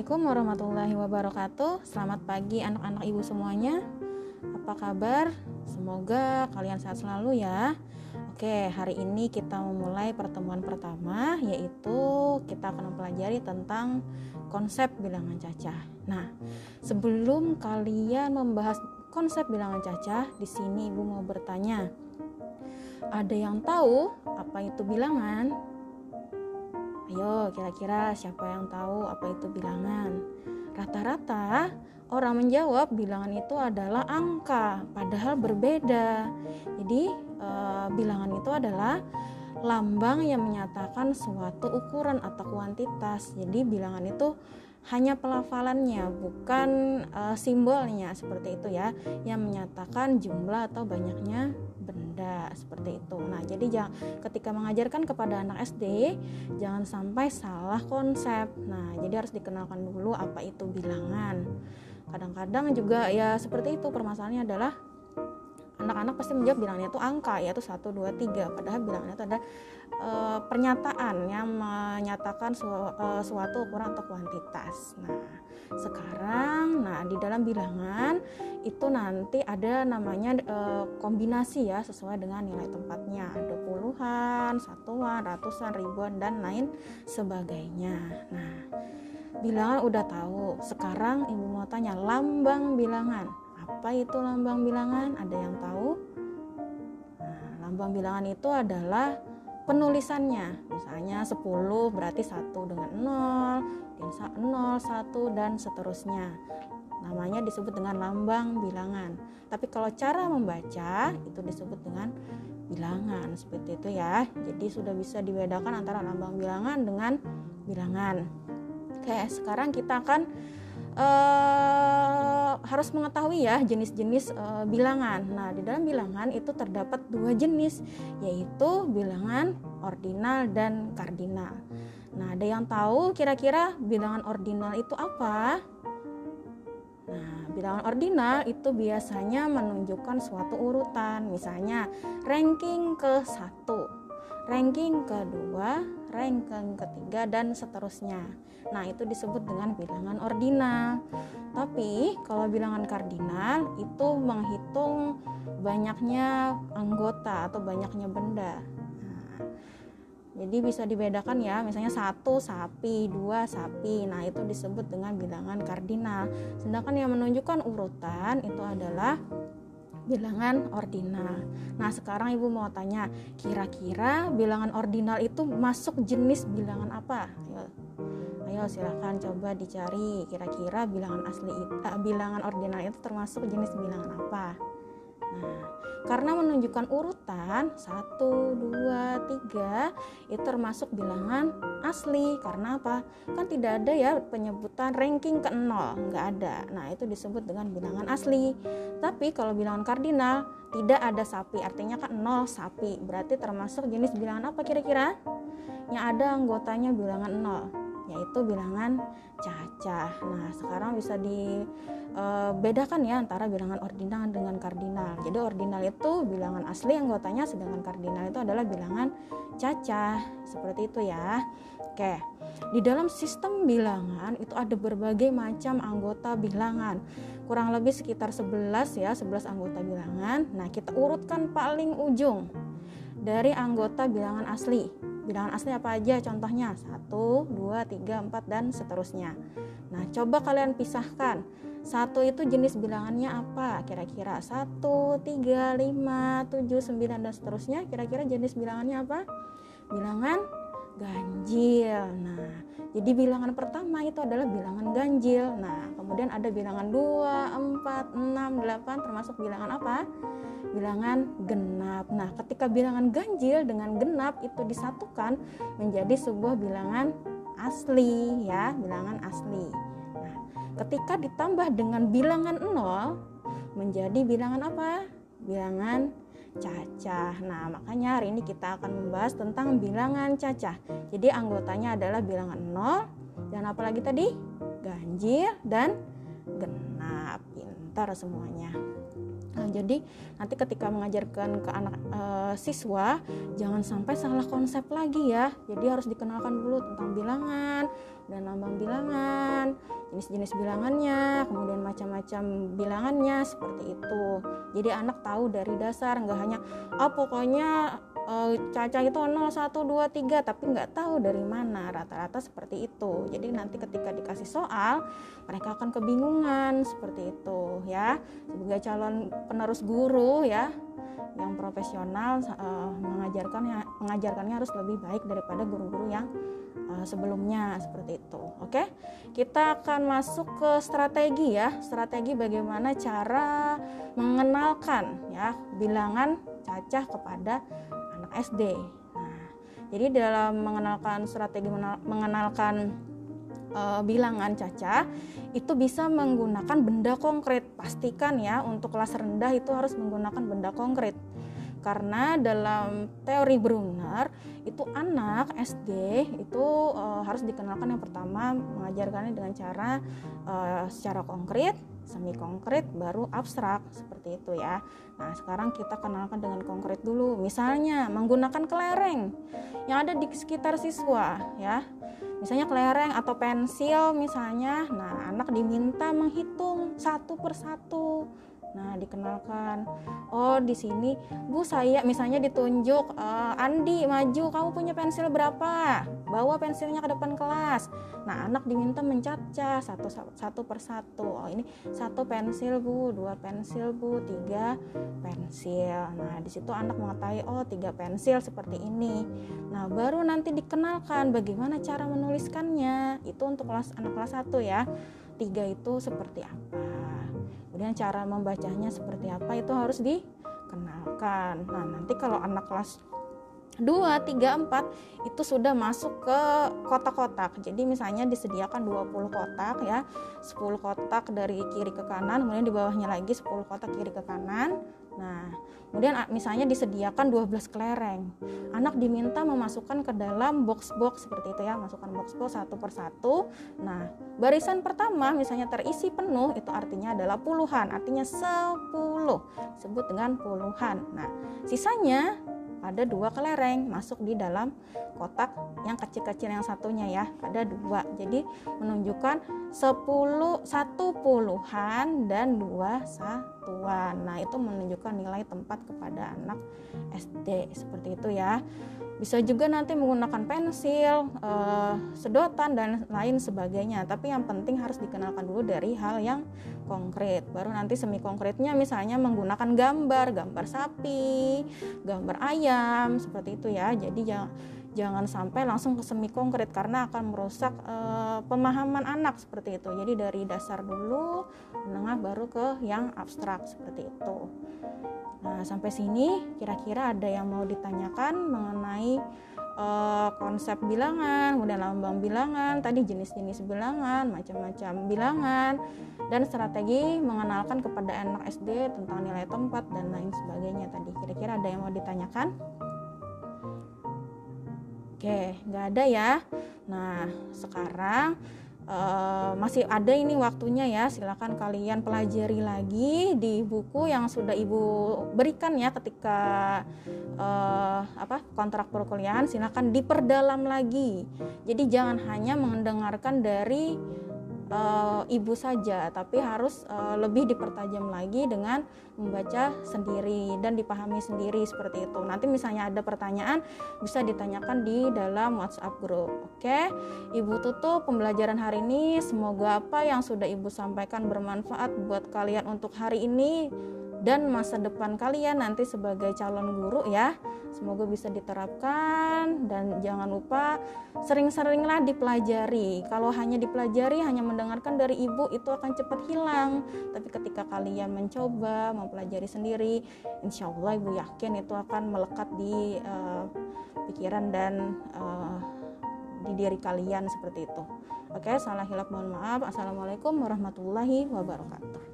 Assalamualaikum warahmatullahi wabarakatuh. Selamat pagi anak-anak ibu semuanya. Apa kabar? Semoga kalian sehat selalu ya. Oke, hari ini kita memulai pertemuan pertama yaitu kita akan mempelajari tentang konsep bilangan cacah. Nah, sebelum kalian membahas konsep bilangan cacah, di sini ibu mau bertanya. Ada yang tahu apa itu bilangan? Ayo, kira-kira siapa yang tahu apa itu bilangan? Rata-rata orang menjawab bilangan itu adalah angka, padahal berbeda. Jadi, e, bilangan itu adalah lambang yang menyatakan suatu ukuran atau kuantitas. Jadi, bilangan itu hanya pelafalannya, bukan e, simbolnya seperti itu ya, yang menyatakan jumlah atau banyaknya benda seperti itu. Nah, jadi jangan ketika mengajarkan kepada anak SD jangan sampai salah konsep. Nah, jadi harus dikenalkan dulu apa itu bilangan. Kadang-kadang juga ya seperti itu permasalahannya adalah anak-anak pasti menjawab bilangnya itu angka yaitu 1 2 3 padahal bilangnya itu ada e, pernyataan yang menyatakan su, e, suatu ukuran atau kuantitas. Nah, sekarang nah di dalam bilangan itu nanti ada namanya e, kombinasi ya sesuai dengan nilai tempatnya. Ada puluhan, satuan, ratusan, ribuan dan lain sebagainya. Nah, bilangan udah tahu. Sekarang Ibu mau tanya lambang bilangan apa itu lambang bilangan? Ada yang tahu? Nah, lambang bilangan itu adalah penulisannya. Misalnya 10 berarti 1 dengan 0, 0, 1 dan seterusnya. Namanya disebut dengan lambang bilangan. Tapi kalau cara membaca itu disebut dengan bilangan seperti itu ya. Jadi sudah bisa dibedakan antara lambang bilangan dengan bilangan. Oke, sekarang kita akan uh, harus mengetahui ya jenis-jenis uh, bilangan. Nah, di dalam bilangan itu terdapat dua jenis, yaitu bilangan ordinal dan kardinal. Nah, ada yang tahu kira-kira bilangan ordinal itu apa? Nah, bilangan ordinal itu biasanya menunjukkan suatu urutan, misalnya ranking ke satu, ranking kedua, ranking ketiga dan seterusnya. Nah, itu disebut dengan bilangan ordinal. Tapi kalau bilangan kardinal itu menghitung banyaknya anggota atau banyaknya benda. Nah, jadi bisa dibedakan ya, misalnya satu sapi, dua sapi. Nah, itu disebut dengan bilangan kardinal. Sedangkan yang menunjukkan urutan itu adalah bilangan ordinal. Nah, sekarang Ibu mau tanya, kira-kira bilangan ordinal itu masuk jenis bilangan apa? Ayo Ayo silahkan coba dicari kira-kira bilangan asli uh, bilangan ordinal itu termasuk jenis bilangan apa. Nah, karena menunjukkan urutan 1, 2, 3 itu termasuk bilangan asli. Karena apa? Kan tidak ada ya penyebutan ranking ke 0, nggak ada. Nah, itu disebut dengan bilangan asli. Tapi kalau bilangan kardinal tidak ada sapi, artinya kan 0 sapi. Berarti termasuk jenis bilangan apa kira-kira? Yang ada anggotanya bilangan 0 yaitu bilangan cacah. Nah, sekarang bisa dibedakan ya antara bilangan ordinal dengan kardinal. Jadi ordinal itu bilangan asli anggotanya sedangkan kardinal itu adalah bilangan cacah. Seperti itu ya. Oke. Di dalam sistem bilangan itu ada berbagai macam anggota bilangan. Kurang lebih sekitar 11 ya, 11 anggota bilangan. Nah, kita urutkan paling ujung dari anggota bilangan asli bilangan asli apa aja? Contohnya 1, 2, 3, 4 dan seterusnya. Nah coba kalian pisahkan. Satu itu jenis bilangannya apa? Kira-kira 1, 3, 5, 7, 9 dan seterusnya. Kira-kira jenis bilangannya apa? Bilangan ganjil nah jadi bilangan pertama itu adalah bilangan ganjil nah kemudian ada bilangan 2, 4, 6, 8 termasuk bilangan apa bilangan genap. Nah, ketika bilangan ganjil dengan genap itu disatukan menjadi sebuah bilangan asli ya, bilangan asli. Nah, ketika ditambah dengan bilangan nol menjadi bilangan apa? Bilangan cacah. Nah, makanya hari ini kita akan membahas tentang bilangan cacah. Jadi anggotanya adalah bilangan nol dan apalagi tadi? Ganjil dan genap. Pintar semuanya. Nah, jadi nanti ketika mengajarkan ke anak e, siswa jangan sampai salah konsep lagi ya. Jadi harus dikenalkan dulu tentang bilangan dan lambang bilangan, jenis-jenis bilangannya, kemudian macam-macam bilangannya seperti itu. Jadi anak tahu dari dasar nggak hanya oh pokoknya uh, Caca itu 0, 1, 2, 3 tapi nggak tahu dari mana. Rata-rata seperti itu. Jadi nanti ketika dikasih soal mereka akan kebingungan seperti itu ya. Sebagai calon penerus guru ya yang profesional uh, mengajarkan mengajarkannya harus lebih baik daripada guru-guru yang uh, sebelumnya seperti itu. Oke, kita akan masuk ke strategi ya, strategi bagaimana cara mengenalkan ya bilangan cacah kepada SD. Nah, jadi dalam mengenalkan strategi mengenalkan e, bilangan caca itu bisa menggunakan benda konkret. Pastikan ya untuk kelas rendah itu harus menggunakan benda konkret. Karena dalam teori Brunner itu anak SD itu e, harus dikenalkan yang pertama mengajarkannya dengan cara e, secara konkret semi konkret baru abstrak seperti itu ya. Nah, sekarang kita kenalkan dengan konkret dulu. Misalnya menggunakan kelereng yang ada di sekitar siswa ya. Misalnya kelereng atau pensil misalnya. Nah, anak diminta menghitung satu persatu Nah, dikenalkan. Oh, di sini Bu saya misalnya ditunjuk uh, Andi maju, kamu punya pensil berapa? Bawa pensilnya ke depan kelas. Nah, anak diminta mencaca satu satu persatu. Oh, ini satu pensil Bu, dua pensil Bu, tiga pensil. Nah, di situ anak mengetahui oh tiga pensil seperti ini. Nah, baru nanti dikenalkan bagaimana cara menuliskannya. Itu untuk kelas anak kelas 1 ya. Tiga itu seperti apa? Kemudian cara membacanya seperti apa itu harus dikenalkan. Nah nanti kalau anak kelas 2, 3, 4 itu sudah masuk ke kotak-kotak. Jadi misalnya disediakan 20 kotak ya. 10 kotak dari kiri ke kanan, kemudian di bawahnya lagi 10 kotak kiri ke kanan. Nah, kemudian misalnya disediakan 12 kelereng. Anak diminta memasukkan ke dalam box-box seperti itu ya, masukkan box-box satu persatu. Nah, barisan pertama misalnya terisi penuh itu artinya adalah puluhan, artinya 10. Sebut dengan puluhan. Nah, sisanya ada dua kelereng masuk di dalam kotak yang kecil-kecil yang satunya ya. Ada dua. Jadi menunjukkan sepuluh satu puluhan dan dua satuan. Nah itu menunjukkan nilai tempat kepada anak SD seperti itu ya bisa juga nanti menggunakan pensil, uh, sedotan dan lain sebagainya. Tapi yang penting harus dikenalkan dulu dari hal yang konkret. Baru nanti semi konkretnya misalnya menggunakan gambar, gambar sapi, gambar ayam seperti itu ya. Jadi jangan jangan sampai langsung ke semi konkret karena akan merusak uh, pemahaman anak seperti itu. Jadi dari dasar dulu, menengah baru ke yang abstrak seperti itu. Nah, sampai sini kira-kira ada yang mau ditanyakan mengenai uh, konsep bilangan, kemudian lambang bilangan, tadi jenis-jenis bilangan, macam-macam bilangan, dan strategi mengenalkan kepada anak SD tentang nilai tempat dan lain sebagainya tadi. Kira-kira ada yang mau ditanyakan? Oke, nggak ada ya. Nah, sekarang Uh, masih ada ini waktunya ya. Silakan kalian pelajari lagi di buku yang sudah ibu berikan ya ketika uh, apa kontrak perkuliahan. Silakan diperdalam lagi. Jadi jangan hanya mendengarkan dari uh, ibu saja, tapi harus uh, lebih dipertajam lagi dengan membaca sendiri dan dipahami sendiri seperti itu. Nanti misalnya ada pertanyaan bisa ditanyakan di dalam WhatsApp group. Oke, Ibu tutup pembelajaran hari ini. Semoga apa yang sudah Ibu sampaikan bermanfaat buat kalian untuk hari ini dan masa depan kalian nanti sebagai calon guru ya. Semoga bisa diterapkan dan jangan lupa sering-seringlah dipelajari. Kalau hanya dipelajari, hanya mendengarkan dari ibu itu akan cepat hilang. Tapi ketika kalian mencoba mempelajari sendiri, insya Allah ibu yakin itu akan melekat di uh, pikiran dan uh, di diri kalian seperti itu. Oke, salah hilap mohon maaf. Assalamualaikum warahmatullahi wabarakatuh.